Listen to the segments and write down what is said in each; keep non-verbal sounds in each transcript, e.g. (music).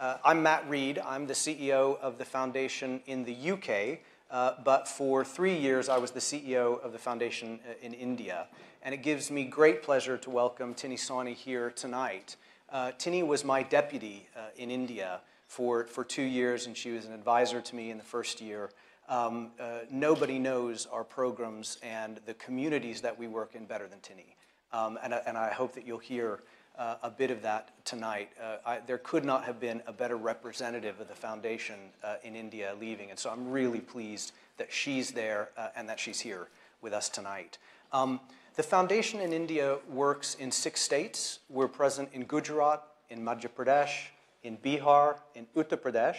Uh, I'm Matt Reed. I'm the CEO of the foundation in the UK, uh, but for three years I was the CEO of the foundation uh, in India. And it gives me great pleasure to welcome Tinni Sawhney here tonight. Uh, Tinni was my deputy uh, in India for, for two years, and she was an advisor to me in the first year. Um, uh, nobody knows our programs and the communities that we work in better than Tinni. Um, and, and I hope that you'll hear uh, a bit of that tonight. Uh, I, there could not have been a better representative of the foundation uh, in India leaving, and so I'm really pleased that she's there uh, and that she's here with us tonight. Um, the foundation in India works in six states. We're present in Gujarat, in Madhya Pradesh, in Bihar, in Uttar Pradesh.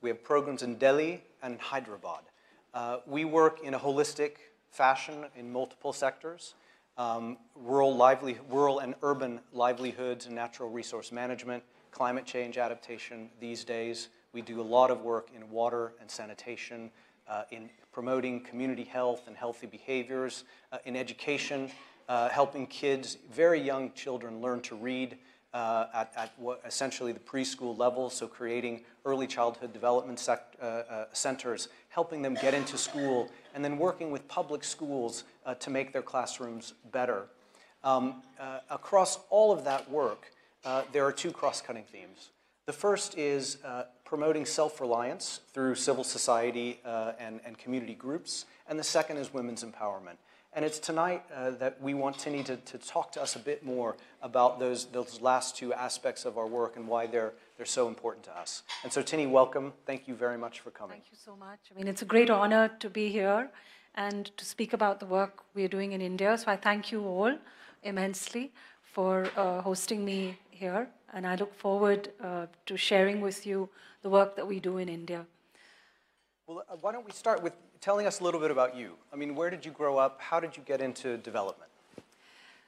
We have programs in Delhi and Hyderabad. Uh, we work in a holistic fashion in multiple sectors um, rural, lively, rural and urban livelihoods and natural resource management, climate change adaptation these days. We do a lot of work in water and sanitation, uh, in promoting community health and healthy behaviors, uh, in education, uh, helping kids, very young children, learn to read uh, at, at essentially the preschool level, so creating early childhood development uh, uh, centers, helping them get into school, and then working with public schools uh, to make their classrooms better. Um, uh, across all of that work, uh, there are two cross-cutting themes. The first is promoting self-reliance through civil society and, and community groups, and the second is women's empowerment. And it's tonight uh, that we want Tinni to, to talk to us a bit more about those, those last two aspects of our work and why they're, they're so important to us. And so, Tinni, welcome. Thank you very much for coming. Thank you so much. I mean, it's a great honor to be here and to speak about the work we are doing in India. So, I thank you all immensely for uh, hosting me here. And I look forward uh, to sharing with you the work that we do in India. Well, uh, why don't we start with telling us a little bit about you. I mean, where did you grow up? How did you get into development?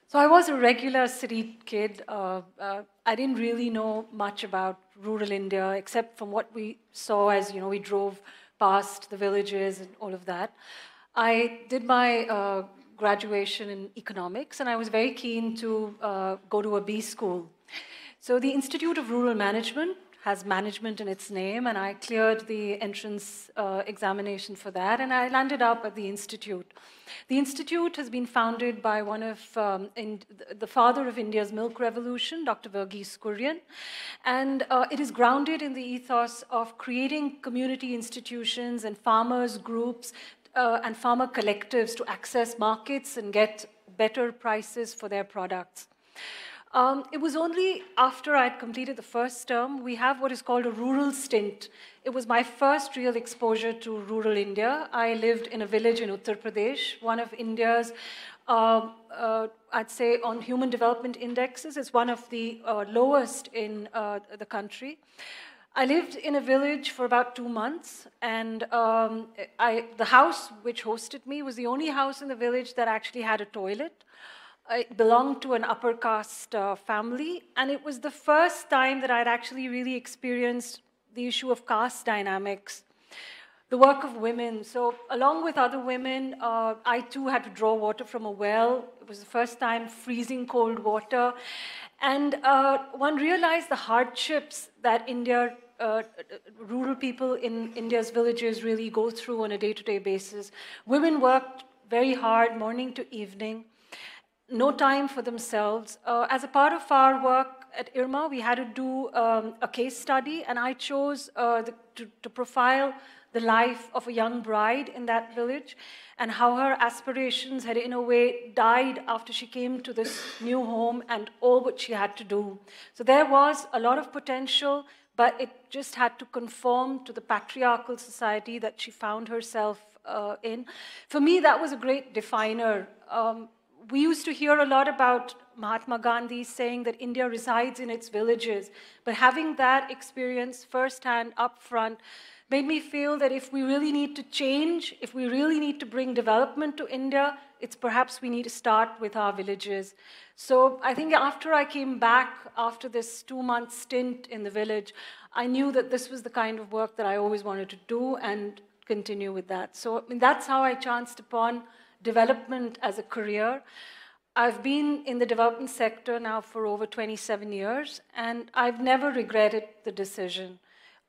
So I was a regular city kid. Uh, uh, I didn't really know much about rural India, except from what we saw as, you know, we drove past the villages and all of that. I did my uh, graduation in economics, and I was very keen to uh, go to a B school. So the Institute of Rural Management has management in its name, and I cleared the entrance uh, examination for that, and I landed up at the Institute. The Institute has been founded by one of um, the father of India's milk revolution, Dr. Verghese Kurien, and uh, it is grounded in the ethos of creating community institutions and farmers groups uh, and farmer collectives to access markets and get better prices for their products. Um, it was only after I'd completed the first term, we have what is called a rural stint. It was my first real exposure to rural India. I lived in a village in Uttar Pradesh, one of India's, uh, uh, I'd say, on human development indexes, it's one of the uh, lowest in uh, the country. I lived in a village for about two months, and um, I, the house which hosted me was the only house in the village that actually had a toilet. I belonged to an upper caste uh, family, and it was the first time that I'd actually really experienced the issue of caste dynamics, the work of women. So, along with other women, uh, I too had to draw water from a well. It was the first time freezing cold water. And uh, one realized the hardships that India uh, rural people in India's villages really go through on a day to day basis. Women worked very hard, morning to evening no time for themselves. Uh, as a part of our work at IRMA, we had to do um, a case study, and I chose uh, the, to, to, profile the life of a young bride in that village and how her aspirations had, in a way, died after she came to this new home and all what she had to do. So there was a lot of potential, but it just had to conform to the patriarchal society that she found herself uh, in. For me, that was a great definer. Um, we used to hear a lot about Mahatma Gandhi saying that India resides in its villages, but having that experience firsthand up front made me feel that if we really need to change, if we really need to bring development to India, it's perhaps we need to start with our villages. So I think after I came back after this two month stint in the village, I knew that this was the kind of work that I always wanted to do and continue with that. So I mean, that's how I chanced upon development as a career. I've been in the development sector now for over 27 years, and I've never regretted the decision.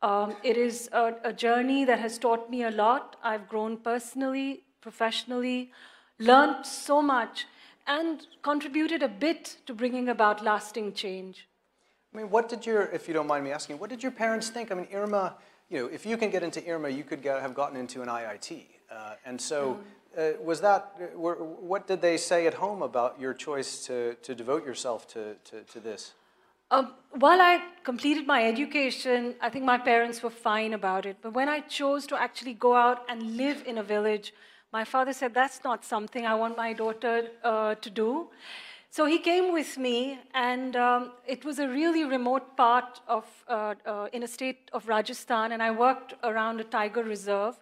Um, it is a, a journey that has taught me a lot. I've grown personally, professionally, learned so much, and contributed a bit to bringing about lasting change. I mean, what did your, if you don't mind me asking, what did your parents think? I mean, IRMA, you know, if you can get into IRMA, you could get, have gotten into an IIT. Uh, and so, uh, was that, were, what did they say at home about your choice to, to devote yourself to, to, to this? Um, while I completed my education, I think my parents were fine about it. But when I chose to actually go out and live in a village, my father said, That's not something I want my daughter uh, to do. So he came with me, and um, it was a really remote part of, uh, uh, in a state of Rajasthan, and I worked around a tiger reserve.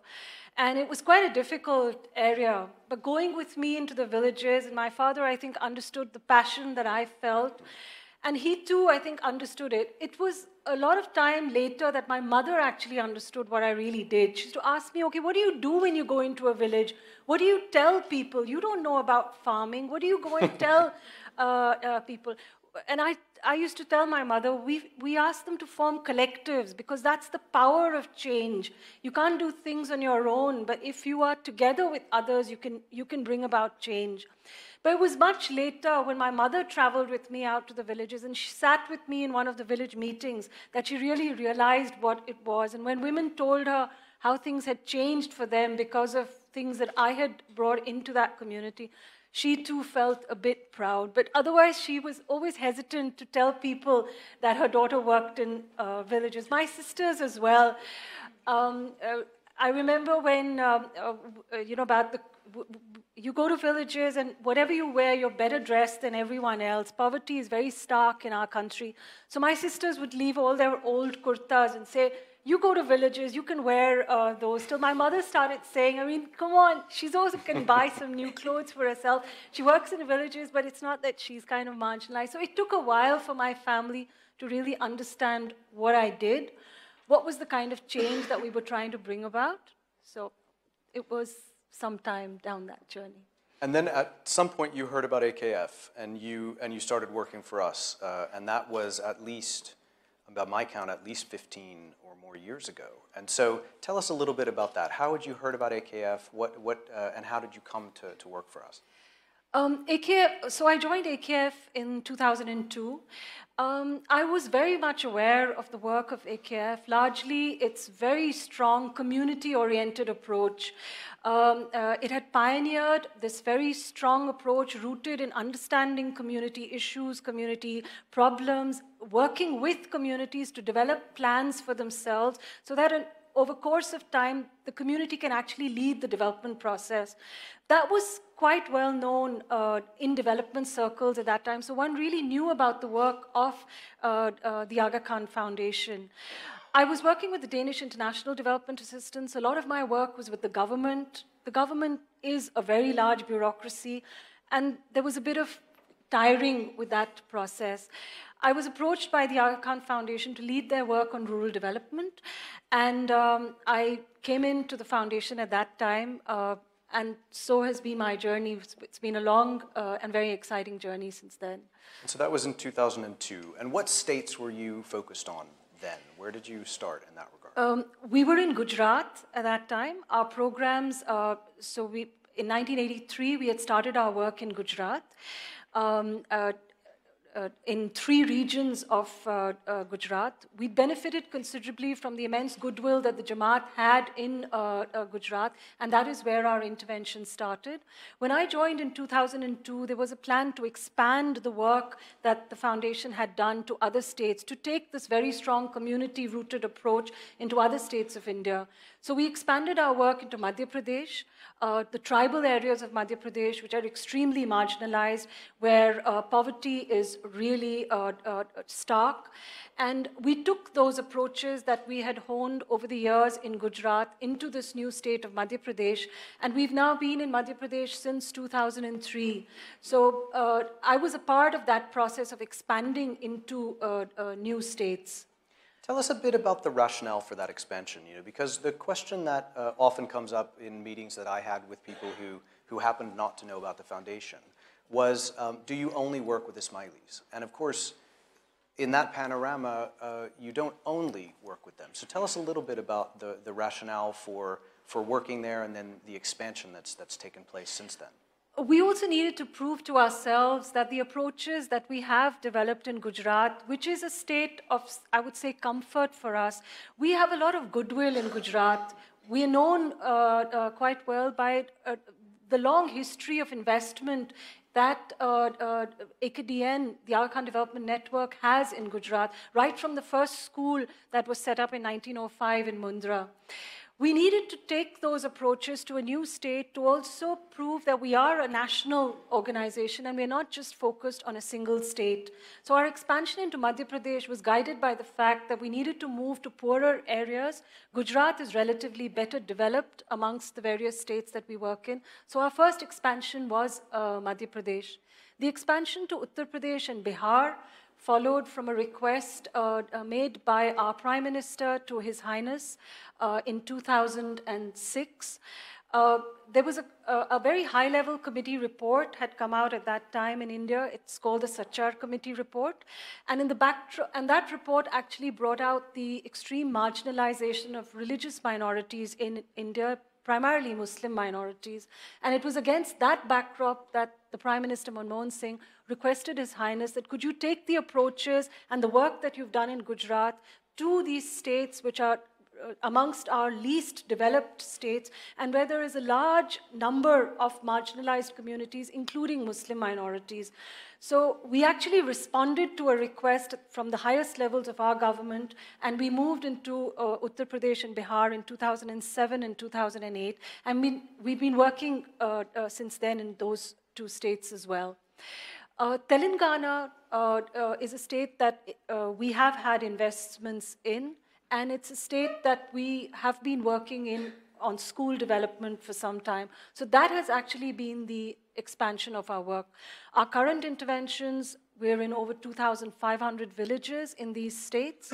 And it was quite a difficult area. But going with me into the villages, and my father, I think, understood the passion that I felt. And he too, I think, understood it. It was a lot of time later that my mother actually understood what I really did. She used to ask me, okay, what do you do when you go into a village? What do you tell people? You don't know about farming. What do you go and tell (laughs) uh, uh, people? And I, I used to tell my mother, we, we ask them to form collectives because that's the power of change. You can't do things on your own, but if you are together with others, you can, you can bring about change. But it was much later when my mother traveled with me out to the villages and she sat with me in one of the village meetings that she really realized what it was. And when women told her how things had changed for them because of things that I had brought into that community, she too felt a bit proud. But otherwise, she was always hesitant to tell people that her daughter worked in uh, villages. My sisters as well. Um, uh, I remember when, um, uh, you know, about the you go to villages and whatever you wear, you're better dressed than everyone else. Poverty is very stark in our country. So my sisters would leave all their old kurtas and say, you go to villages, you can wear uh, those. Till my mother started saying, I mean, come on, she's also can (laughs) buy some new clothes for herself. She works in villages, but it's not that she's kind of marginalized. So it took a while for my family to really understand what I did, what was the kind of change that we were trying to bring about. So it was some time down that journey. And then at some point you heard about AKF and you, and you started working for us. Uh, and that was at least, by my count, at least 15 or more years ago. And so tell us a little bit about that. How had you heard about AKF? What, what, uh, and how did you come to, to work for us? Um, AKF, so I joined AKF in 2002. Um, I was very much aware of the work of AKF, largely its very strong community oriented approach. Um, uh, it had pioneered this very strong approach rooted in understanding community issues, community problems, working with communities to develop plans for themselves so that an over course of time, the community can actually lead the development process. That was quite well known uh, in development circles at that time, so one really knew about the work of uh, uh, the Aga Khan Foundation. I was working with the Danish International Development Assistance. A lot of my work was with the government. The government is a very large bureaucracy, and there was a bit of tiring with that process. I was approached by the Aga Khan Foundation to lead their work on rural development, and um, I came into the foundation at that time, uh, and so has been my journey. It's been a long uh, and very exciting journey since then. And so that was in 2002. And what states were you focused on then? Where did you start in that regard? Um, we were in Gujarat at that time. Our programs, uh, so we in 1983 we had started our work in Gujarat. Um, uh, uh, in three regions of uh, uh, Gujarat. We benefited considerably from the immense goodwill that the Jamaat had in uh, uh, Gujarat, and that is where our intervention started. When I joined in 2002, there was a plan to expand the work that the foundation had done to other states, to take this very strong community rooted approach into other states of India. So we expanded our work into Madhya Pradesh, uh, the tribal areas of Madhya Pradesh, which are extremely marginalized, where uh, poverty is really uh, uh, stark. And we took those approaches that we had honed over the years in Gujarat into this new state of Madhya Pradesh. And we've now been in Madhya Pradesh since 2003. So uh, I was a part of that process of expanding into uh, new states. Tell us a bit about the rationale for that expansion, you know, because the question that uh, often comes up in meetings that I had with people who, who happened not to know about the foundation was um, do you only work with Ismailis? And of course, in that panorama, uh, you don't only work with them. So tell us a little bit about the, the rationale for, for working there and then the expansion that's, that's taken place since then. We also needed to prove to ourselves that the approaches that we have developed in Gujarat, which is a state of, I would say, comfort for us, we have a lot of goodwill in Gujarat. We are known uh, uh, quite well by uh, the long history of investment that uh, uh, AKDN, the Aga Khan Development Network, has in Gujarat, right from the first school that was set up in 1905 in Mundra. We needed to take those approaches to a new state to also prove that we are a national organization and we're not just focused on a single state. So our expansion into Madhya Pradesh was guided by the fact that we needed to move to poorer areas. Gujarat is relatively better developed amongst the various states that we work in. So our first expansion was uh, Madhya Pradesh. The expansion to Uttar Pradesh and Bihar followed from a request uh, uh, made by our Prime Minister to His Highness uh, in 2006. Uh, there was a, a, very high-level committee report had come out at that time in India. It's called the Sachar Committee Report. And, in the back, and that report actually brought out the extreme marginalization of religious minorities in India, primarily Muslim minorities. And it was against that backdrop that the Prime Minister Manmohan Singh requested His Highness that could you take the approaches and the work that you've done in Gujarat to these states which are uh, amongst our least developed states and where there is a large number of marginalized communities, including Muslim minorities. So we actually responded to a request from the highest levels of our government, and we moved into uh, Uttar Pradesh and Bihar in 2007 and 2008. And we, we've been working uh, uh, since then in those two states as well. Uh, Telangana uh, uh, is a state that we have had investments in, and it's a state that we have been working in on school development for some time. So that has actually been the expansion of our work. Our current interventions, we're in over 2,500 villages in these states,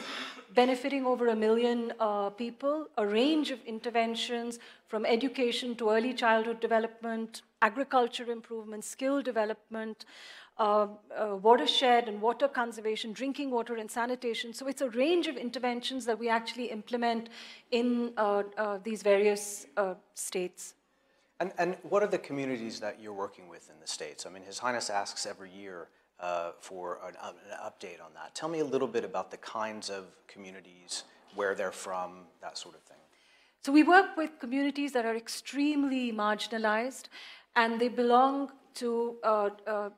benefiting over a million uh, people, a range of interventions from education to early childhood development, agriculture improvement, skill development, uh, uh, watershed and water conservation, drinking water and sanitation. So it's a range of interventions that we actually implement in uh, uh these various uh, states. And, and what are the communities that you're working with in the states? I mean, His Highness asks every year uh, for an, an update on that. Tell me a little bit about the kinds of communities, where they're from, that sort of thing. So we work with communities that are extremely marginalized, and they belong to uh, uh,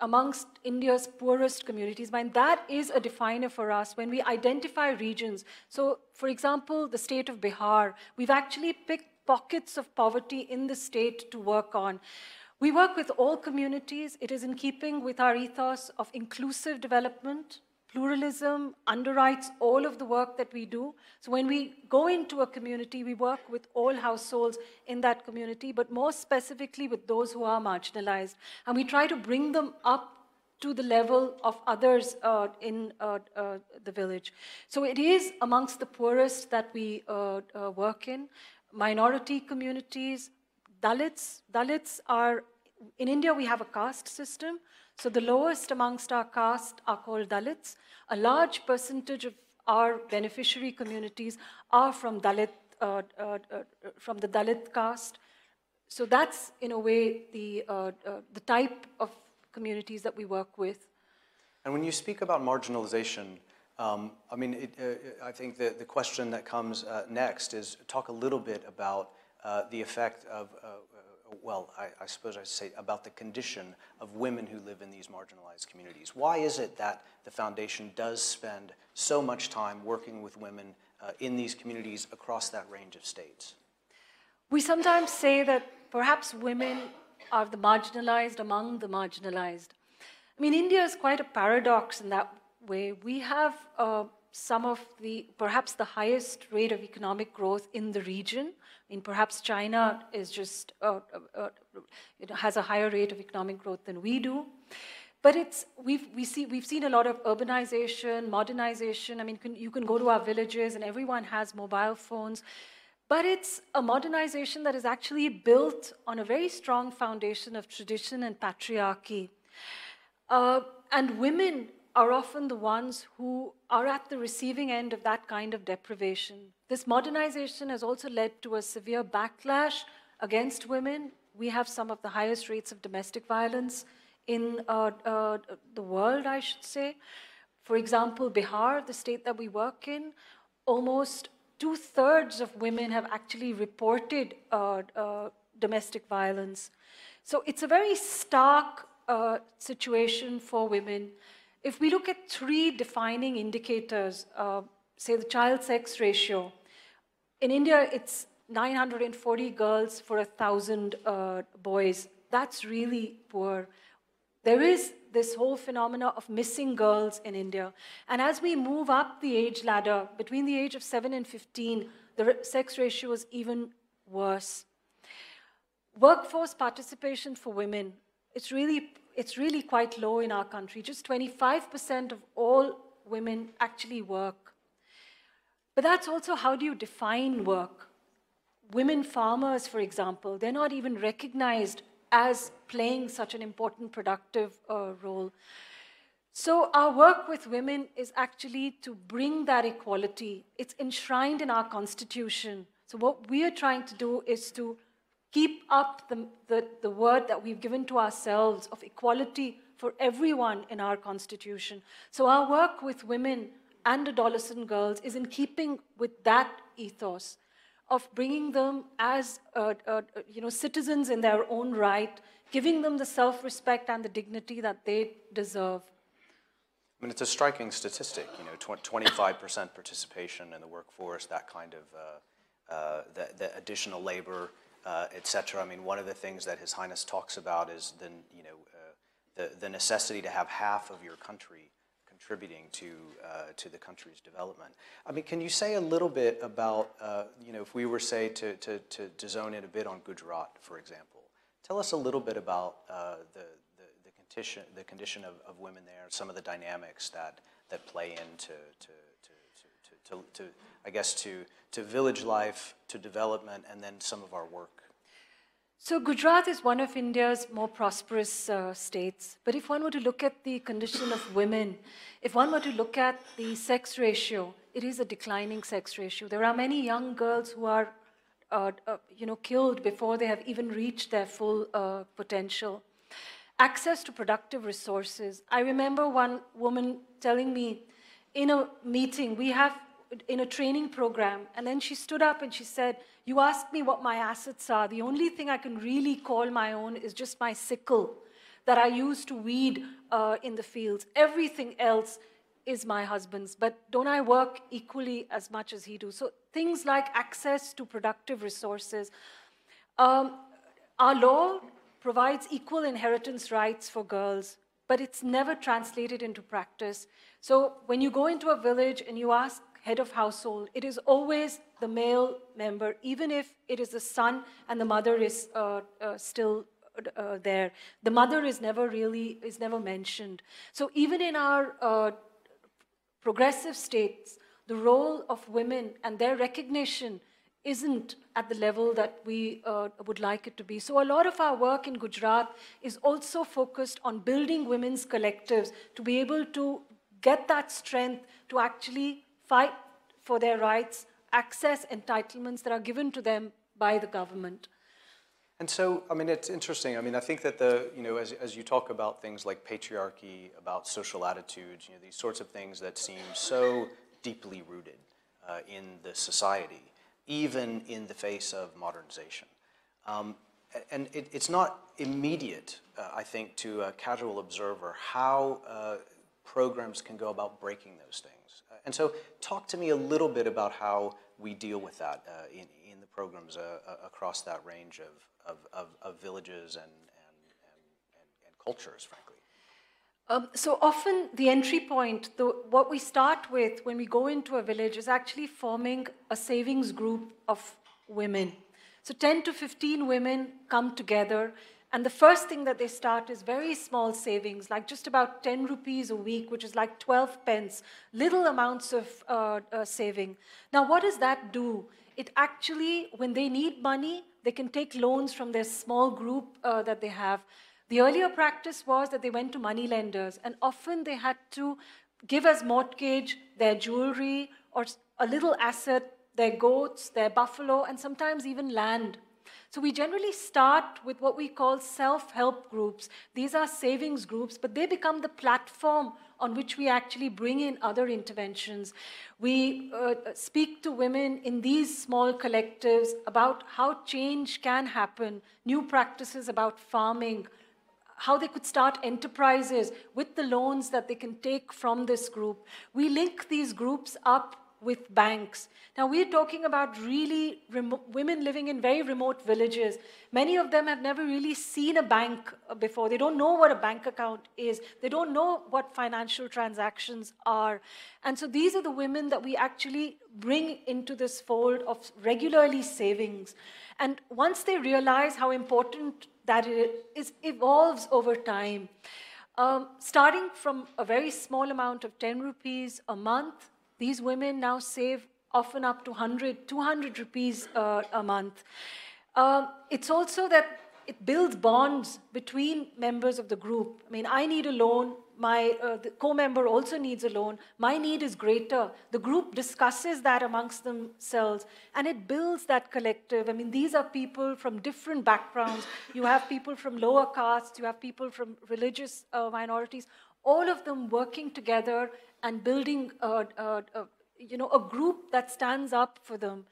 amongst India's poorest communities. And that is a definer for us when we identify regions. So, for example, the state of Bihar, we've actually picked pockets of poverty in the state to work on. We work with all communities. It is in keeping with our ethos of inclusive development, pluralism underwrites all of the work that we do. So when we go into a community, we work with all households in that community, but more specifically with those who are marginalized. And we try to bring them up to the level of others uh, in uh, uh, the village. So it is amongst the poorest that we uh, uh, work in. Minority communities, Dalits, Dalits are, in India we have a caste system, so the lowest amongst our caste are called Dalits. A large percentage of our beneficiary communities are from Dalit, uh, uh, uh, from the Dalit caste. So that's, in a way, the, uh, uh, the type of communities that we work with. And when you speak about marginalization, um, I mean, it, uh, I think the, the question that comes next is talk a little bit about the effect of well, I, I, suppose I say about the condition of women who live in these marginalized communities. Why is it that the foundation does spend so much time working with women uh, in these communities across that range of states? We sometimes say that perhaps women are the marginalized among the marginalized. I mean, India is quite a paradox in that way. We have uh, some of the, perhaps the highest rate of economic growth in the region. I mean, perhaps China is just, uh, uh, uh, it has a higher rate of economic growth than we do. But it's, we've, we see, we've seen a lot of urbanization, modernization. I mean, can, you can go to our villages and everyone has mobile phones. but it's a modernization that is actually built on a very strong foundation of tradition and patriarchy. Uh, and women are often the ones who are at the receiving end of that kind of deprivation. This modernization has also led to a severe backlash against women. We have some of the highest rates of domestic violence in uh, uh, the world, I should say. For example, Bihar, the state that we work in, almost two thirds of women have actually reported uh, uh, domestic violence. So it's a very stark uh, situation for women. If we look at three defining indicators, uh, say the child sex ratio, in India it's 940 girls for a thousand uh, boys. That's really poor. There is this whole phenomena of missing girls in India. And as we move up the age ladder, between the age of 7 and 15, the sex ratio is even worse. Workforce participation for women, it's really, it's really quite low in our country. Just 25% of all women actually work. But that's also how do you define work? Women farmers, for example, they're not even recognized as playing such an important productive uh, role. So, our work with women is actually to bring that equality. It's enshrined in our constitution. So, what we are trying to do is to keep up the, the, the word that we've given to ourselves of equality for everyone in our constitution. So, our work with women and adolescent girls is in keeping with that ethos of bringing them as uh, uh, you know, citizens in their own right, giving them the self-respect and the dignity that they deserve. I mean, it's a striking statistic, you know, 25% participation in the workforce, that kind of, uh, uh, the, the, additional labor, uh, et cetera. I mean, one of the things that His Highness talks about is the, you know, uh, the, the necessity to have half of your country contributing to, uh, to the country's development. I mean, can you say a little bit about, uh, you know, if we were, say, to, to, to, to, zone in a bit on Gujarat, for example, tell us a little bit about uh, the, the, the, condition, the condition of, of women there, some of the dynamics that, that play into, to, to, to, I guess, to, to village life, to development, and then some of our work. So Gujarat is one of India's more prosperous uh, states. But if one were to look at the condition of women, if one were to look at the sex ratio, it is a declining sex ratio. There are many young girls who are, uh, uh, you know, killed before they have even reached their full uh, potential. Access to productive resources. I remember one woman telling me in a meeting, we have in a training program, and then she stood up and she said, You asked me what my assets are. The only thing I can really call my own is just my sickle that I use to weed uh, in the fields. Everything else is my husband's, but don't I work equally as much as he do? So things like access to productive resources. Um, our law provides equal inheritance rights for girls, but it's never translated into practice. So when you go into a village and you ask head of household, it is always the male member, even if it is the son and the mother is uh, uh, still uh, there. The mother is never really, is never mentioned. So even in our uh, progressive states, the role of women and their recognition isn't at the level that we uh, would like it to be. So a lot of our work in Gujarat is also focused on building women's collectives to be able to get that strength to actually fight for their rights, access entitlements that are given to them by the government. And so, I mean, it's interesting. I mean, I think that the, you know, as, as you talk about things like patriarchy, about social attitudes, you know, these sorts of things that seem so deeply rooted uh, in the society, even in the face of modernization. Um, and it, it's not immediate, uh, I think, to a casual observer how uh, programs can go about breaking those things. And so talk to me a little bit about how we deal with that uh, in, in the programs uh, uh across that range of, of, of, of villages and, and, and, and, cultures, frankly. Um, so often the entry point, the, what we start with when we go into a village is actually forming a savings group of women. So 10 to 15 women come together And the first thing that they start is very small savings, like just about 10 rupees a week, which is like 12 pence, little amounts of uh, uh, saving. Now, what does that do? It actually, when they need money, they can take loans from their small group uh, that they have. The earlier practice was that they went to money lenders, and often they had to give as mortgage their jewelry or a little asset, their goats, their buffalo, and sometimes even land. So we generally start with what we call self-help groups. These are savings groups, but they become the platform on which we actually bring in other interventions. We uh, speak to women in these small collectives about how change can happen, new practices about farming, how they could start enterprises with the loans that they can take from this group. We link these groups up with banks. Now, we're talking about really women living in very remote villages. Many of them have never really seen a bank before. They don't know what a bank account is. They don't know what financial transactions are. And so these are the women that we actually bring into this fold of regularly savings. And once they realize how important that it is, evolves over time, um, starting from a very small amount of 10 rupees a month these women now save often up to 100, 200 rupees uh, a month. Uh, it's also that it builds bonds between members of the group. I mean, I need a loan, my uh, co-member also needs a loan, my need is greater. The group discusses that amongst themselves and it builds that collective. I mean, these are people from different backgrounds. You have people from lower castes, you have people from religious uh, minorities, all of them working together and building a, a, a, you know, a group that stands up for them.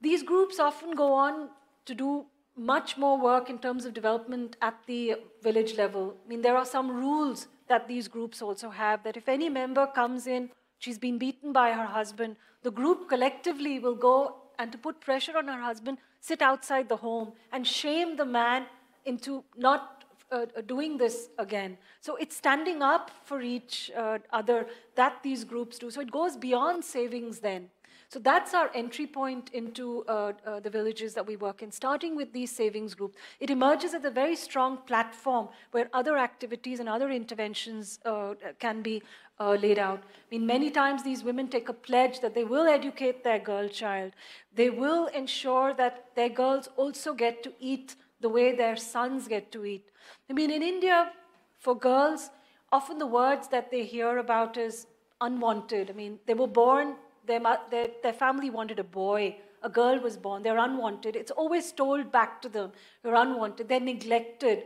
These groups often go on to do much more work in terms of development at the village level. I mean, there are some rules that these groups also have that if any member comes in, she's been beaten by her husband, the group collectively will go and to put pressure on her husband, sit outside the home and shame the man into not uh, uh, doing this again. So it's standing up for each uh, other that these groups do. So it goes beyond savings then. So that's our entry point into uh, uh, the villages that we work in, starting with these savings groups. It emerges as a very strong platform where other activities and other interventions uh, can be laid out. I mean, many times these women take a pledge that they will educate their girl child. They will ensure that their girls also get to eat the way their sons get to eat. I mean, in India, for girls, often the words that they hear about is unwanted. I mean, they were born, their, their, their family wanted a boy, a girl was born, they're unwanted. It's always told back to them, you're unwanted, they're neglected.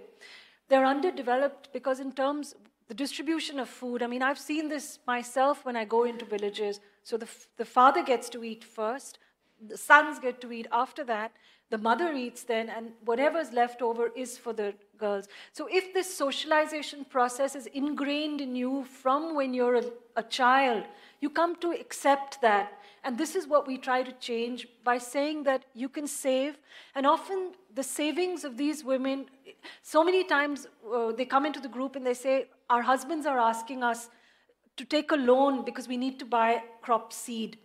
They're underdeveloped because, in terms the distribution of food, I mean, I've seen this myself when I go into villages. So the, the father gets to eat first, the sons get to eat after that, the mother eats then, and whatever's left over is for the girls. So if this socialization process is ingrained in you from when you're a, a child, you come to accept that. And this is what we try to change by saying that you can save. And often the savings of these women, so many times uh, they come into the group and they say, Our husbands are asking us to take a loan because we need to buy crop seed.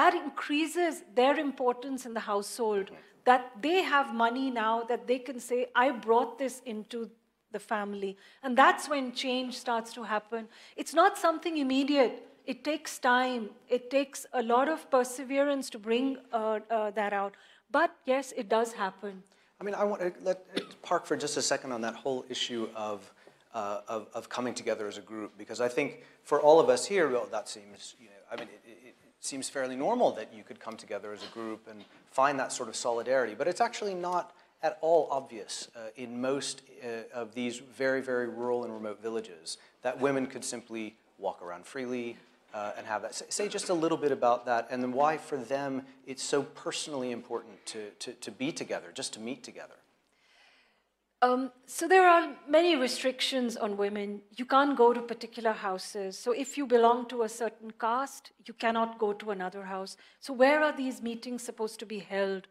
That increases their importance in the household that they have money now that they can say, I brought this into the family. And that's when change starts to happen. It's not something immediate. It takes time. It takes a lot of perseverance to bring uh, uh, that out. But yes, it does happen. I mean, I want to let park for just a second on that whole issue of, uh, of, of, coming together as a group, because I think for all of us here, well, that seems, you know, I mean, it, it, seems fairly normal that you could come together as a group and find that sort of solidarity. But it's actually not at all obvious uh, in most uh, of these very, very rural and remote villages that women could simply walk around freely uh, and have that. Say just a little bit about that and then why for them it's so personally important to, to, to be together, just to meet together. Um, so there are many restrictions on women. You can't go to particular houses. So if you belong to a certain caste, you cannot go to another house. So where are these meetings supposed to be held?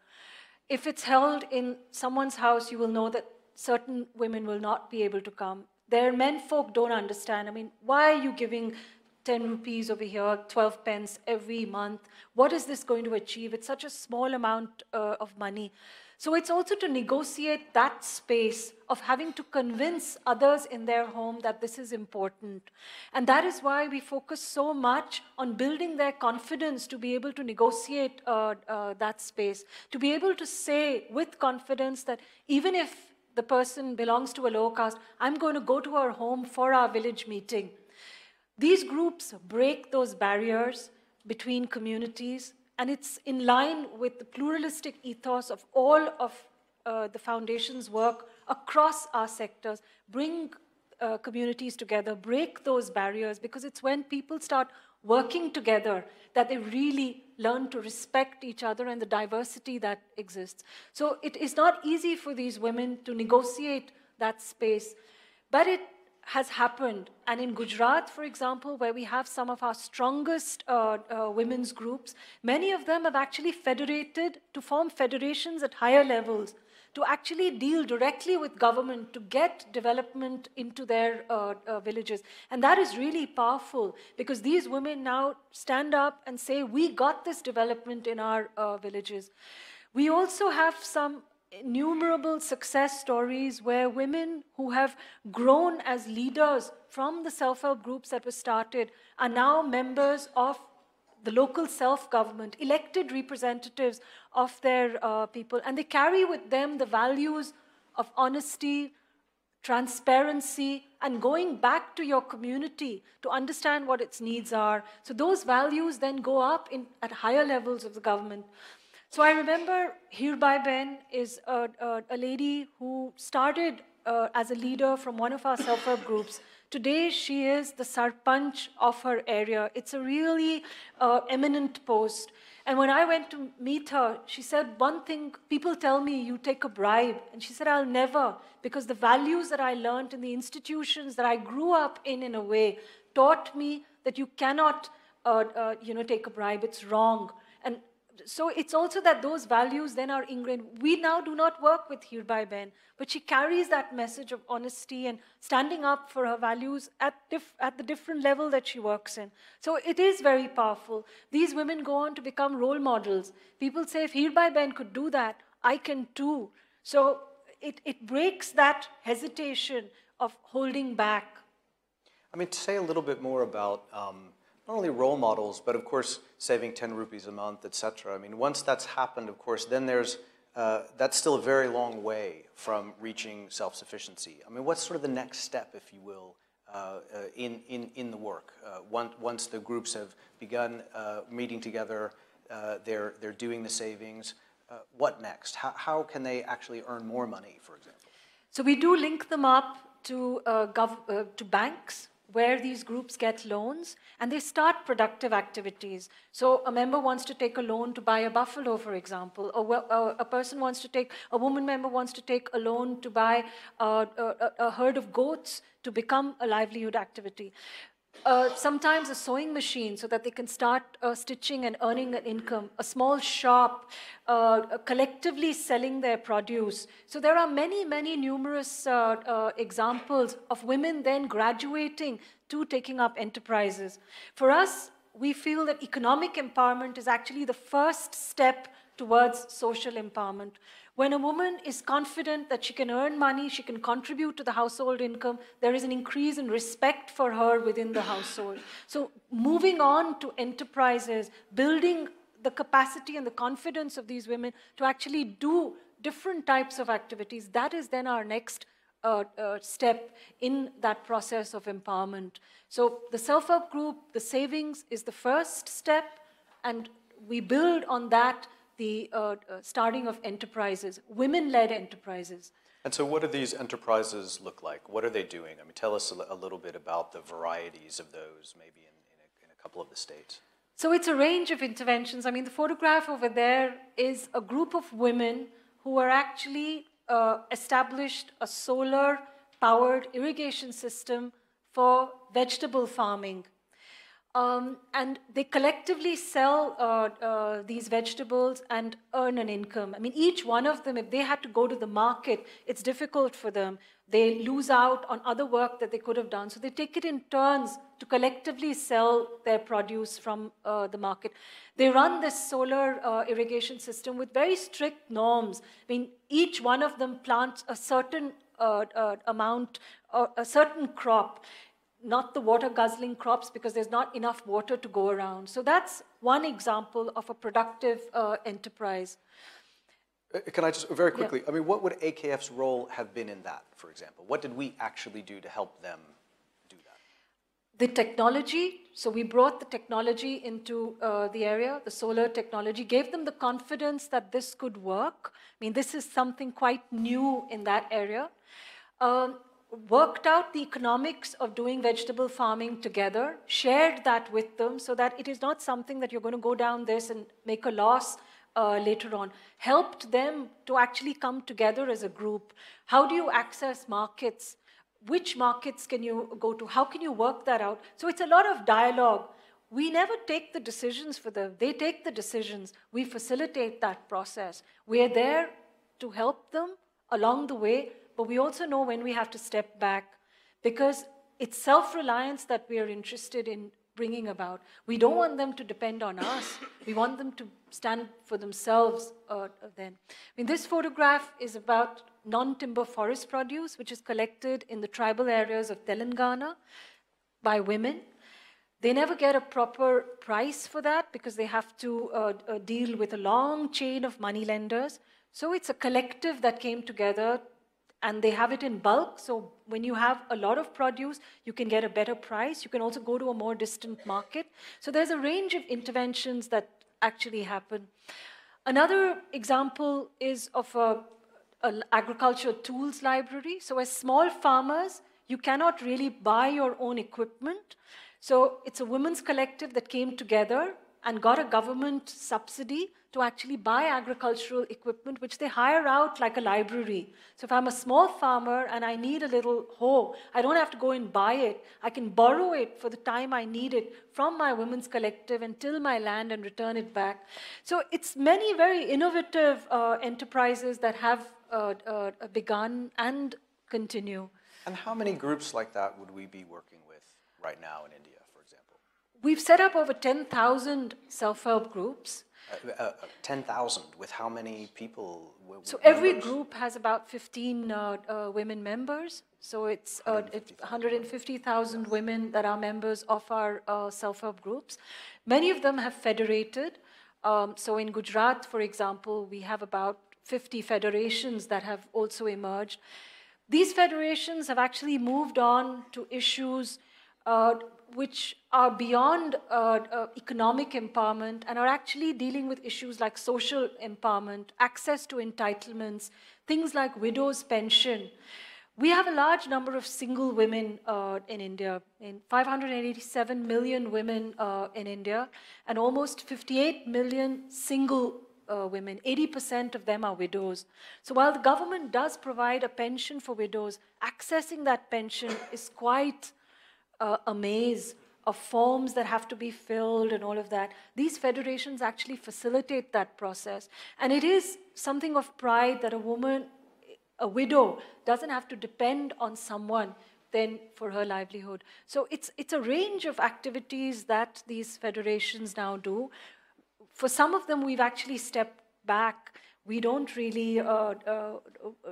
If it's held in someone's house, you will know that certain women will not be able to come. Their men folk don't understand. I mean, why are you giving 10 rupees over here, 12 pence every month. What is this going to achieve? It's such a small amount uh, of money. So it's also to negotiate that space of having to convince others in their home that this is important. And that is why we focus so much on building their confidence to be able to negotiate uh, uh, that space, to be able to say with confidence that even if the person belongs to a low caste, I'm going to go to her home for our village meeting. These groups break those barriers between communities and it's in line with the pluralistic ethos of all of uh, the foundation's work across our sectors, bring uh, communities together, break those barriers, because it's when people start working together that they really learn to respect each other and the diversity that exists. So it is not easy for these women to negotiate that space, but it has happened. And in Gujarat, for example, where we have some of our strongest uh, uh, women's groups, many of them have actually federated to form federations at higher levels to actually deal directly with government to get development into their uh, uh villages. And that is really powerful because these women now stand up and say, We got this development in our uh, villages. We also have some innumerable success stories where women who have grown as leaders from the self help groups that were started are now members of the local self government, elected representatives of their uh, people, and they carry with them the values of honesty, transparency, and going back to your community to understand what its needs are. So those values then go up in, at higher levels of the government. So I remember Hirbai Ben is a, a, a lady who started uh, as a leader from one of our self-help groups. Today, she is the sarpanch of her area. It's a really uh, eminent post. And when I went to meet her, she said, One thing, people tell me you take a bribe. And she said, I'll never, because the values that I learned in the institutions that I grew up in, in a way, taught me that you cannot, uh, uh you know, take a bribe. It's wrong. So it's also that those values then are ingrained. We now do not work with Hirbai Ben, but she carries that message of honesty and standing up for her values at, at the different level that she works in. So it is very powerful. These women go on to become role models. People say, if Hirbai Ben could do that, I can too. So it, it breaks that hesitation of holding back. I mean, to say a little bit more about um, not only role models, but of course, saving 10 rupees a month, et cetera. I mean, once that's happened, of course, then there's, uh, that's still a very long way from reaching self-sufficiency. I mean, what's sort of the next step, if you will, uh, uh, in, in, in the work? Uh, once, once the groups have begun uh, meeting together, uh, they're, they're doing the savings, what next? How, how can they actually earn more money, for example? So we do link them up to, gov- to banks where these groups get loans and they start productive activities. So a member wants to take a loan to buy a buffalo, for example. A, a person wants to take, a woman member wants to take a loan to buy a, a, a herd of goats to become a livelihood activity. Uh, sometimes a sewing machine so that they can start uh, stitching and earning an income, a small shop, uh, collectively selling their produce. So there are many, many numerous uh, uh, examples of women then graduating to taking up enterprises. For us, we feel that economic empowerment is actually the first step towards social empowerment. When a woman is confident that she can earn money, she can contribute to the household income, there is an increase in respect for her within the household. So, moving on to enterprises, building the capacity and the confidence of these women to actually do different types of activities, that is then our next uh, uh, step in that process of empowerment. So, the self help group, the savings is the first step, and we build on that the uh, uh, starting of enterprises, women-led enterprises. And so what do these enterprises look like? What are they doing? I mean, tell us a, a little bit about the varieties of those, maybe in, in, a, in a couple of the states. So it's a range of interventions. I mean, the photograph over there is a group of women who are actually uh, established a solar powered irrigation system for vegetable farming. Um, and they collectively sell uh, uh, these vegetables and earn an income. I mean, each one of them, if they had to go to the market, it's difficult for them. They lose out on other work that they could have done. So they take it in turns to collectively sell their produce from uh, the market. They run this solar uh, irrigation system with very strict norms. I mean, each one of them plants a certain uh, uh amount, a certain crop not the water guzzling crops because there's not enough water to go around. So that's one example of a productive uh, enterprise. Uh, can I just very quickly? Yeah. I mean, what would AKF's role have been in that, for example? What did we actually do to help them do that? The technology. So we brought the technology into uh, the area, the solar technology, gave them the confidence that this could work. I mean, this is something quite new in that area. Um, worked out the economics of doing vegetable farming together, shared that with them so that it is not something that you're going to go down this and make a loss uh, later on, helped them to actually come together as a group. How do you access markets? Which markets can you go to? How can you work that out? So it's a lot of dialogue. We never take the decisions for them. They take the decisions. We facilitate that process. We're there to help them along the way, but we also know when we have to step back because it's self reliance that we are interested in bringing about. We don't want them to depend on us, we want them to stand for themselves uh, then. I mean, this photograph is about non timber forest produce, which is collected in the tribal areas of Telangana by women. They never get a proper price for that because they have to uh, uh, deal with a long chain of money lenders. So it's a collective that came together and they have it in bulk. So when you have a lot of produce, you can get a better price. You can also go to a more distant market. So there's a range of interventions that actually happen. Another example is of a, an agricultural tools library. So as small farmers, you cannot really buy your own equipment. So it's a women's collective that came together and got a government subsidy to actually buy agricultural equipment, which they hire out like a library. So if I'm a small farmer and I need a little hoe, I don't have to go and buy it. I can borrow it for the time I need it from my women's collective and till my land and return it back. So it's many very innovative uh, enterprises that have uh, uh, begun and continue. And how many groups like that would we be working with right now in India? We've set up over 10,000 self-help groups. Uh, uh, 10,000 with how many people? So every group has about 15 uh, uh, women members. So it's 150,000 uh, women that are members of our uh, self-help groups. Many of them have federated. Um, so in Gujarat, for example, we have about 50 federations that have also emerged. These federations have actually moved on to issues which are beyond uh, uh, economic empowerment and are actually dealing with issues like social empowerment, access to entitlements, things like widow's pension. We have a large number of single women uh, in India, in 587 million women uh, in India, and almost 58 million single uh, women. 80% of them are widows. So while the government does provide a pension for widows, accessing that pension is quite uh, a maze of forms that have to be filled and all of that. These federations actually facilitate that process. And it is something of pride that a woman, a widow, doesn't have to depend on someone then for her livelihood. So it's, it's a range of activities that these federations now do. For some of them, we've actually stepped back. We don't really, uh, uh,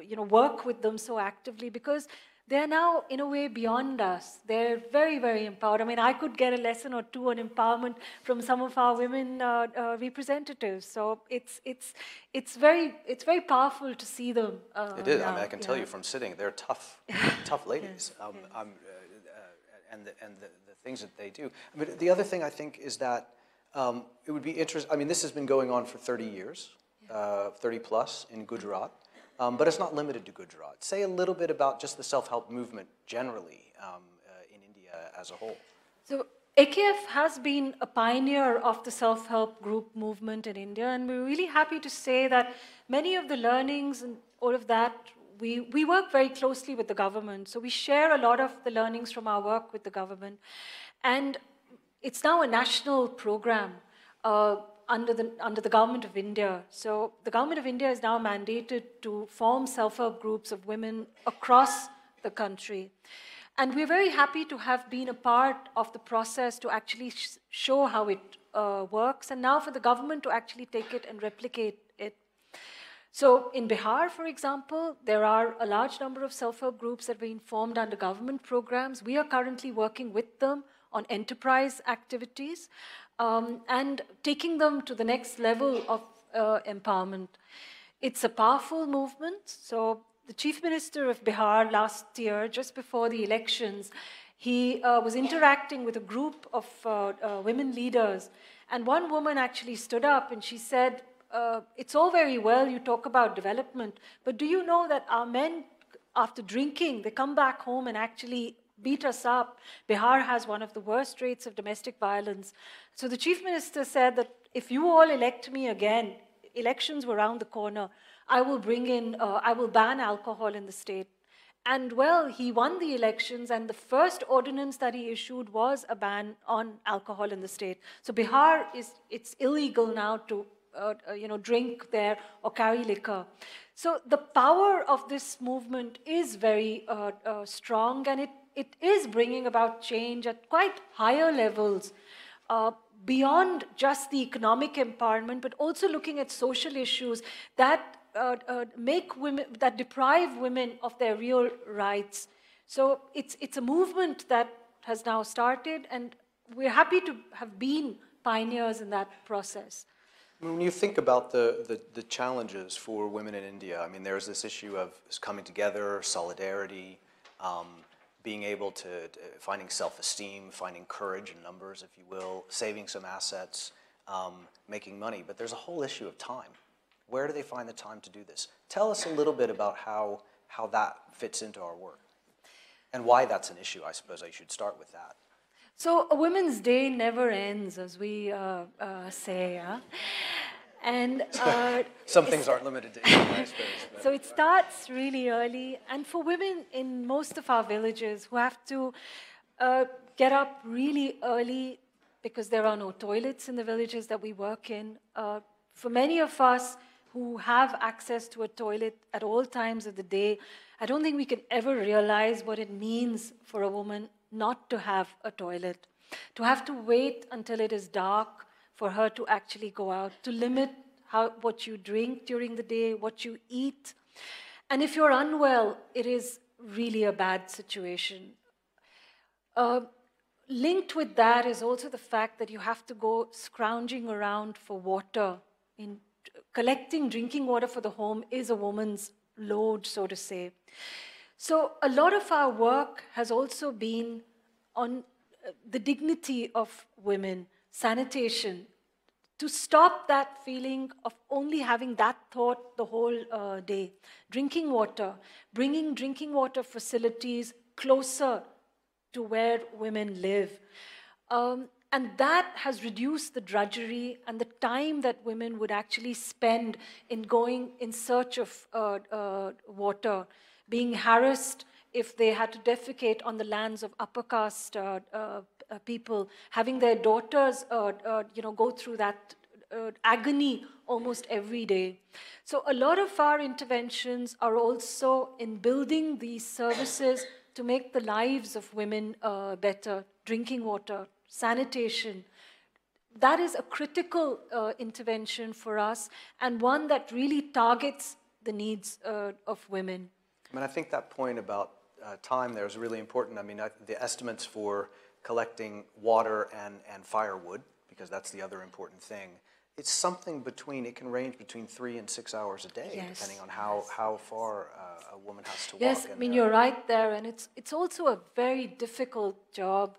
you know, work with them so actively because they're now, in a way, beyond us. They're very, very empowered. I mean, I could get a lesson or two on empowerment from some of our women uh, uh, representatives. So it's, it's, it's, very, it's very powerful to see them. Uh, it is. Now, I mean, I can tell you from sitting, they're tough, (laughs) tough ladies. yes, um, yes. Um, uh, and the, and the, the, things that they do. I mean, the other thing I think is that um, it would be interesting. I mean, this has been going on for 30 years, uh, 30 plus in Gujarat. Um, but it's not limited to Gujarat. Say a little bit about just the self-help movement generally um, uh, in India as a whole. So AKF has been a pioneer of the self-help group movement in India, and we're really happy to say that many of the learnings and all of that, we, we work very closely with the government. So we share a lot of the learnings from our work with the government. And it's now a national program. Uh, under the, under the government of India. So the government of India is now mandated to form self-help groups of women across the country. And we're very happy to have been a part of the process to actually sh- show how it uh, works, and now for the government to actually take it and replicate it. So, in Bihar, for example, there are a large number of self help groups that have been formed under government programs. We are currently working with them on enterprise activities um, and taking them to the next level of uh, empowerment. It's a powerful movement. So, the chief minister of Bihar last year, just before the elections, he uh, was interacting with a group of uh, uh, women leaders. And one woman actually stood up and she said, uh, It's all very well you talk about development, but do you know that our men, after drinking, they come back home and actually beat us up? Bihar has one of the worst rates of domestic violence. So the chief minister said that if you all elect me again, elections were around the corner. I will bring in, uh, I will ban alcohol in the state. And well, he won the elections, and the first ordinance that he issued was a ban on alcohol in the state. So Bihar is it's illegal now to uh, uh, you know drink there or carry liquor. So the power of this movement is very uh, uh strong, and it it is bringing about change at quite higher levels. Uh, beyond just the economic empowerment, but also looking at social issues that uh, uh, make women, that deprive women of their real rights. So it's, it's a movement that has now started, and we're happy to have been pioneers in that process. When you think about the, the, the, challenges for women in India, I mean, there's this issue of coming together, solidarity, um, being able to, to finding self-esteem, finding courage in numbers, if you will, saving some assets, um, making money. But there's a whole issue of time. Where do they find the time to do this? Tell us a little bit about how, how that fits into our work and why that's an issue. I suppose I should start with that. So, a Women's Day never ends, as we uh, uh, say. And (laughs) uh, some things aren't limited to suppose. So it starts really early, and for women in most of our villages who have to uh, get up really early because there are no toilets in the villages that we work in. Uh, for many of us, who have access to a toilet at all times of the day, I don't think we can ever realize what it means for a woman not to have a toilet, to have to wait until it is dark for her to actually go out, to limit how, what you drink during the day, what you eat. And if you're unwell, it is really a bad situation. Uh, linked with that is also the fact that you have to go scrounging around for water in collecting drinking water for the home is a woman's load, so to say. So, a lot of our work has also been on uh, the dignity of women, sanitation, to stop that feeling of only having that thought the whole uh, day. Drinking water, bringing drinking water facilities closer to where women live. Um, and that has reduced the drudgery and the time that women would actually spend in going in search of uh, uh, water, being harassed if they had to defecate on the lands of upper caste uh, uh people, having their daughters uh, uh, you know, go through that agony almost every day. So, a lot of our interventions are also in building these services to make the lives of women better drinking water, sanitation. That is a critical uh, intervention for us and one that really targets the needs uh, of women. I mean, I think that point about uh, time there is really important. I mean, I, the estimates for collecting water and, and firewood, because that's the other important thing, it's something between, it can range between three and six hours a day, yes. depending on how, yes. how far uh, a woman has to yes, walk. Yes, I mean, you're right there, and it's, it's also a very difficult job.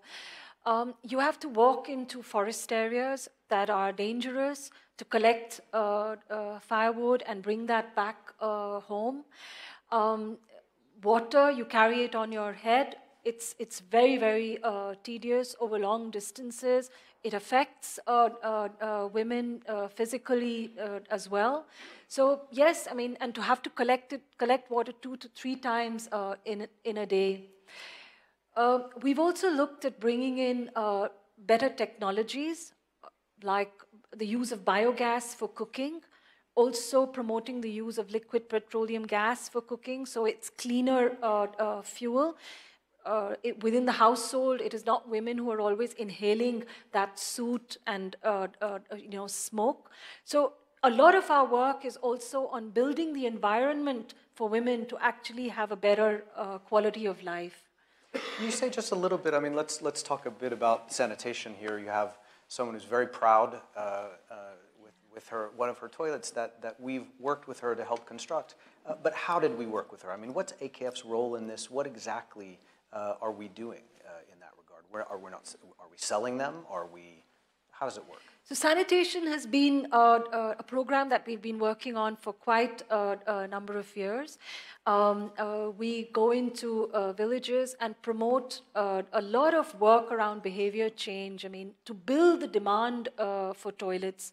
Um, you have to walk into forest areas that are dangerous to collect uh, uh, firewood and bring that back uh, home. Um, water, you carry it on your head. It's, it's very, very uh, tedious over long distances. It affects uh, uh, women physically as well. So yes, I mean, and to have to collect it, collect water two to three times in in a day uh, we've also looked at bringing in uh, better technologies like the use of biogas for cooking also promoting the use of liquid petroleum gas for cooking, so it's cleaner uh, uh, fuel. Uh, it, within the household, it is not women who are always inhaling that soot and uh, uh, you know smoke. So a lot of our work is also on building the environment for women to actually have a better uh, quality of life. Can you say just a little bit? I mean, let's let's talk a bit about sanitation here. You have someone who's very proud uh, uh, with her one of her toilets that that we've worked with her to help construct. Uh, but how did we work with her? I mean, what's AKF's role in this? What exactly uh, are we doing uh, in that regard? Where are we not? Are we selling them? Are we? How does it work? So sanitation has been uh, a program that we've been working on for quite a, a number of years. Um, uh, we go into uh, villages and promote uh, a lot of work around behavior change. I mean, to build the demand uh, for toilets.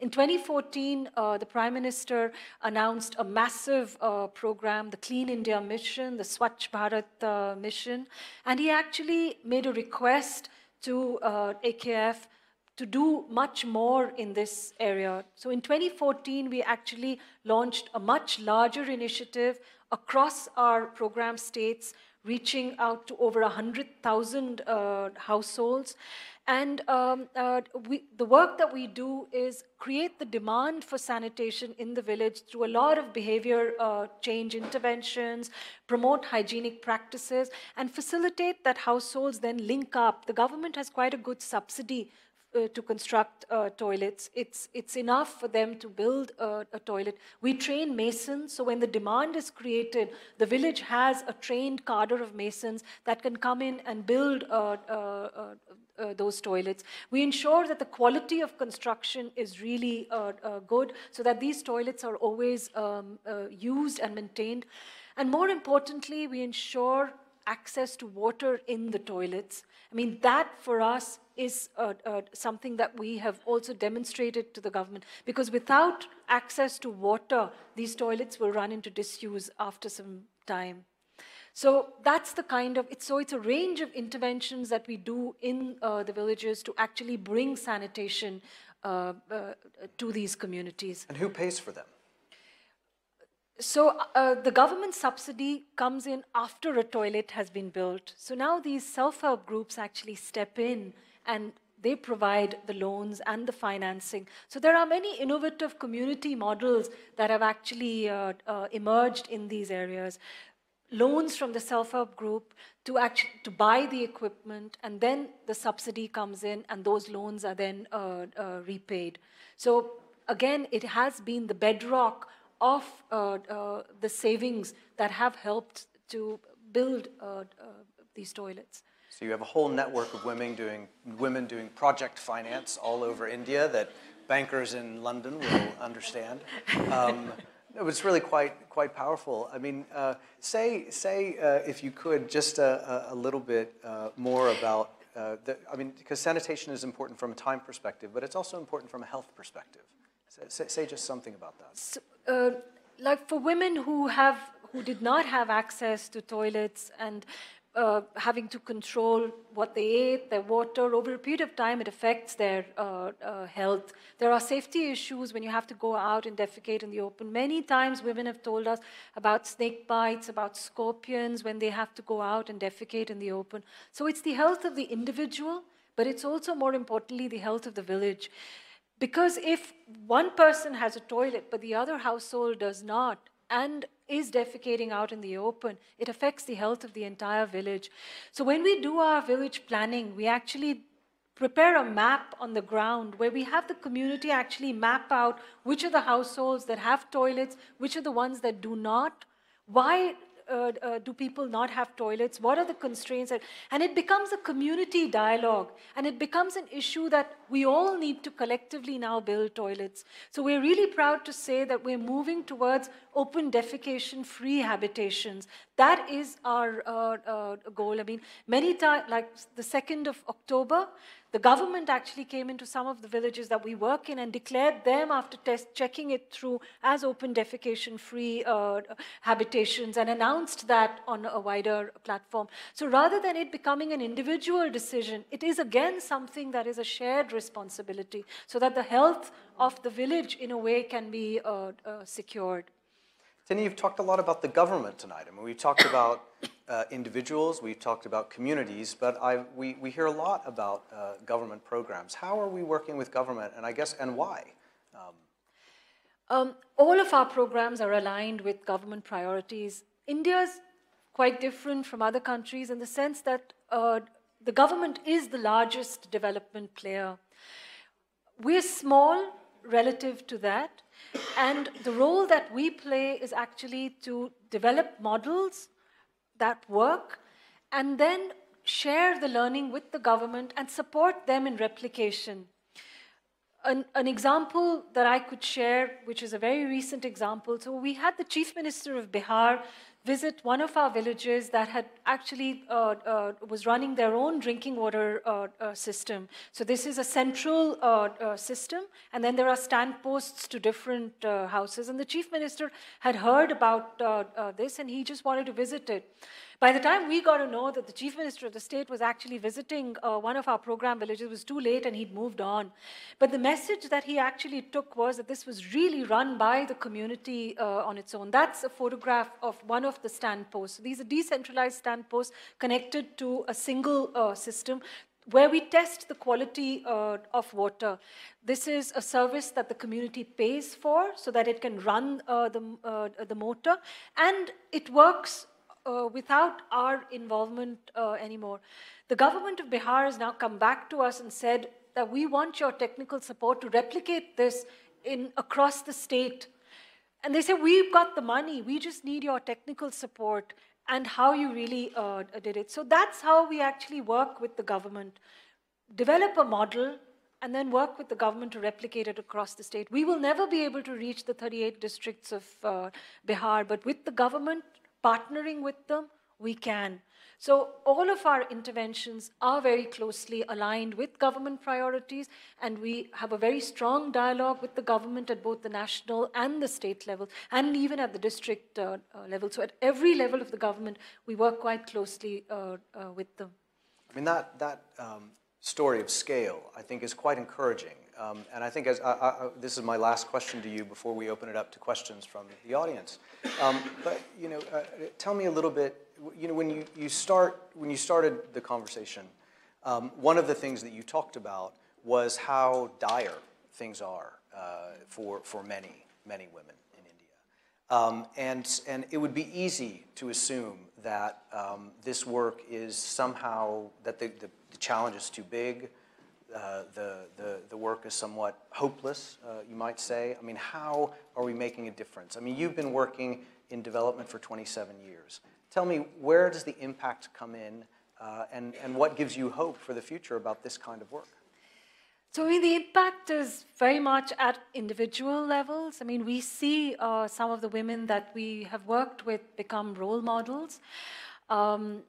In 2014, uh, the Prime Minister announced a massive program, the Clean India Mission, the Swachh Bharat Mission, and he actually made a request to AKF to do much more in this area. So in 2014, we actually launched a much larger initiative across our program states, reaching out to over 100,000 uh, households. And um, uh, we, the work that we do is create the demand for sanitation in the village through a lot of behavior uh, change interventions, promote hygienic practices, and facilitate that households then link up. The government has quite a good subsidy uh, to construct uh, toilets. It's, it's enough for them to build a, a, toilet. We train masons, so when the demand is created, the village has a trained cadre of masons that can come in and build uh, uh, uh, uh those toilets. We ensure that the quality of construction is really good so that these toilets are always um, used and maintained. And more importantly, we ensure access to water in the toilets. I mean, that for us is uh, uh, something that we have also demonstrated to the government because without access to water, these toilets will run into disuse after some time. So that's the kind of, it's, so it's a range of interventions that we do in uh, the villages to actually bring sanitation uh, uh, to these communities. And who pays for them? So uh, the government subsidy comes in after a toilet has been built. So now these self-help groups actually step in and they provide the loans and the financing. So there are many innovative community models that have actually uh, uh, emerged in these areas. Loans from the self-help group to actually to buy the equipment, and then the subsidy comes in, and those loans are then uh, uh repaid. So again, it has been the bedrock of uh, uh, the savings that have helped to build these toilets. So you have a whole network of women doing, women doing project finance all over India that bankers in London will understand. Um, it was really quite, quite powerful. I mean, uh, say, say uh, if you could, just a, a little bit uh, more about, the, I mean, because sanitation is important from a time perspective, but it's also important from a health perspective. Say, say just something about that. So, uh, like for women who have who did not have access to toilets and uh, having to control what they ate, their water, over a period of time, it affects their uh, uh, health. There are safety issues when you have to go out and defecate in the open. Many times, women have told us about snake bites, about scorpions when they have to go out and defecate in the open. So it's the health of the individual, but it's also more importantly the health of the village. Because if one person has a toilet but the other household does not and is defecating out in the open, it affects the health of the entire village. So when we do our village planning, we actually prepare a map on the ground where we have the community actually map out which are the households that have toilets, which are the ones that do not, why uh, uh, do people not have toilets? What are the constraints? And it becomes a community dialogue, and it becomes an issue that we all need to collectively now build toilets. So we're really proud to say that we're moving towards open defecation free habitations. That is our uh, uh, goal. I mean, many times, like the 2nd of October, the government actually came into some of the villages that we work in and declared them after test, checking it through as open defecation free uh, habitations and announced that on a wider platform. So rather than it becoming an individual decision, it is again something that is a shared responsibility so that the health of the village, in a way, can be uh, uh, secured. Tinni, you've talked a lot about the government tonight. I mean, we've talked about uh, individuals, we've talked about communities, but I, we, we hear a lot about uh, government programs. How are we working with government, and I guess, and why? Um, um, all of our programs are aligned with government priorities. India's quite different from other countries in the sense that uh, the government is the largest development player. We're small relative to that, and the role that we play is actually to develop models that work and then share the learning with the government and support them in replication. An, an, example that I could share, which is a very recent example. So, we had the Chief Minister of Bihar visit one of our villages that had actually uh, uh, was running their own drinking water uh, uh system. So this is a central uh, uh, system, and then there are stand posts to different houses. And the chief minister had heard about this, and he just wanted to visit it. By the time we got to know that the chief minister of the state was actually visiting uh, one of our program villages, it was too late and he'd moved on. But the message that he actually took was that this was really run by the community uh, on its own. That's a photograph of one of the stand posts. These are decentralized stand posts connected to a single uh, system where we test the quality uh, of water. This is a service that the community pays for so that it can run uh, the, uh, the motor, and it works uh, without our involvement uh, anymore. The government of Bihar has now come back to us and said that we want your technical support to replicate this in across the state. And they say, we've got the money, we just need your technical support and how you really uh, did it. So that's how we actually work with the government. Develop a model and then work with the government to replicate it across the state. We will never be able to reach the 38 districts of uh, Bihar, but with the government, partnering with them, we can. So all of our interventions are very closely aligned with government priorities, and we have a very strong dialogue with the government at both the national and the state level, and even at the district uh, uh, level. So at every level of the government, we work quite closely uh, uh with them. I mean, that, that um, story of scale, I think, is quite encouraging. Um, and I think as I, I, this is my last question to you before we open it up to questions from the audience. Um, but you know, uh, tell me a little bit. You know, when you, you start when you started the conversation, um, one of the things that you talked about was how dire things are uh, for for many many women in India, um, and and it would be easy to assume that um, this work is somehow that the, the, the challenge is too big uh, the, the, the work is somewhat hopeless, uh, you might say? I mean, how are we making a difference? I mean, you've been working in development for 27 years. Tell me, where does the impact come in, uh, and, and what gives you hope for the future about this kind of work? So, I mean, the impact is very much at individual levels. I mean, we see uh, some of the women that we have worked with become role models. Um,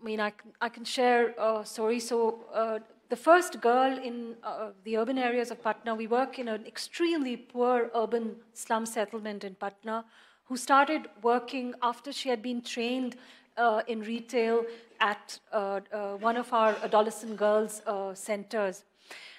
I mean, I, I can share a story. So, uh, the first girl in uh, the urban areas of Patna, we work in an extremely poor urban slum settlement in Patna, who started working after she had been trained uh, in retail at uh, uh one of our adolescent girls' uh, centers.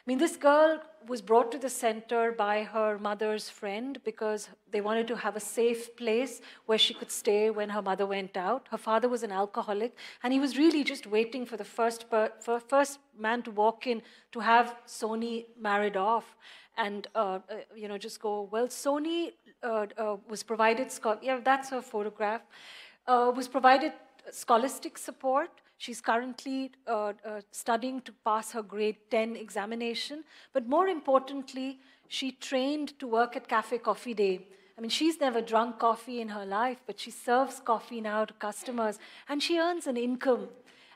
I mean, this girl was brought to the center by her mother's friend because they wanted to have a safe place where she could stay when her mother went out. Her father was an alcoholic, and he was really just waiting for the first, for first man to walk in to have Soni married off and uh, uh, you know just go well Soni uh, uh was provided yeah that's her photograph uh, was provided scholastic support She's currently uh, uh, studying to pass her grade 10 examination. But more importantly, she trained to work at Cafe Coffee Day. I mean, she's never drunk coffee in her life, but she serves coffee now to customers and she earns an income.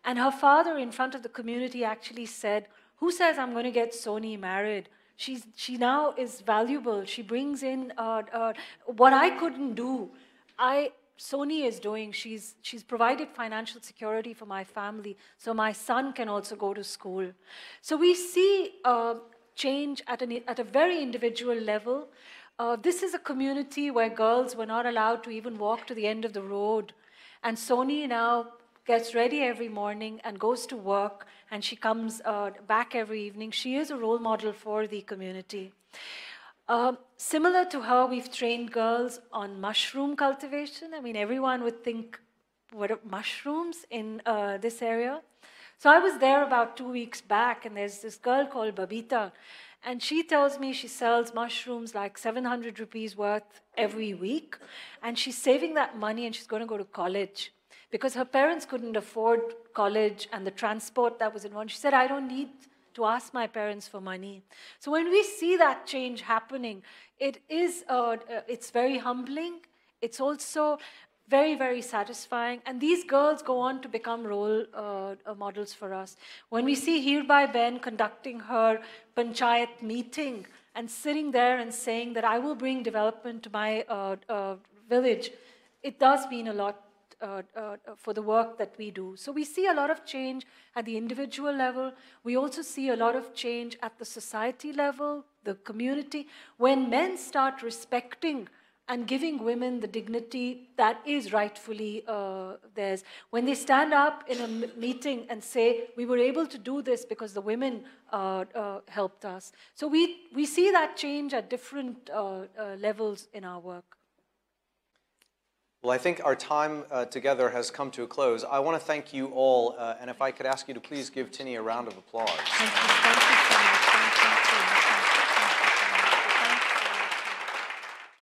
And her father, in front of the community, actually said, Who says I'm going to get Soni married? She's, she now is valuable. She brings in uh, uh, what I couldn't do. I Soni is doing, she's, she's provided financial security for my family so my son can also go to school. So we see uh, change at, an, at a very individual level. Uh, this is a community where girls were not allowed to even walk to the end of the road. And Soni now gets ready every morning and goes to work and she comes uh, back every evening. She is a role model for the community. Um, similar to her, we've trained girls on mushroom cultivation. I mean, everyone would think, what are mushrooms in uh, this area? So I was there about two weeks back, and there's this girl called Babita, and she tells me she sells mushrooms like 700 rupees worth every week, and she's saving that money and she's going to go to college because her parents couldn't afford college and the transport that was involved. She said, I don't need to ask my parents for money. So when we see that change happening, it is uh, uh, it's very humbling. It's also very, very satisfying. And these girls go on to become role uh, models for us. When we see Hirbai Ben conducting her panchayat meeting and sitting there and saying that I will bring development to my uh, uh, village, it does mean a lot uh, uh, for the work that we do. So we see a lot of change at the individual level. We also see a lot of change at the society level, the community. When men start respecting and giving women the dignity that is rightfully uh, theirs. When they stand up in a meeting and say, We were able to do this because the women uh, uh, helped us. So we, we see that change at different uh, uh, levels in our work. Well, I think our time uh, together has come to a close. I want to thank you all, uh, and if I could ask you to please give Tinni a round of applause. Thank you, thank you.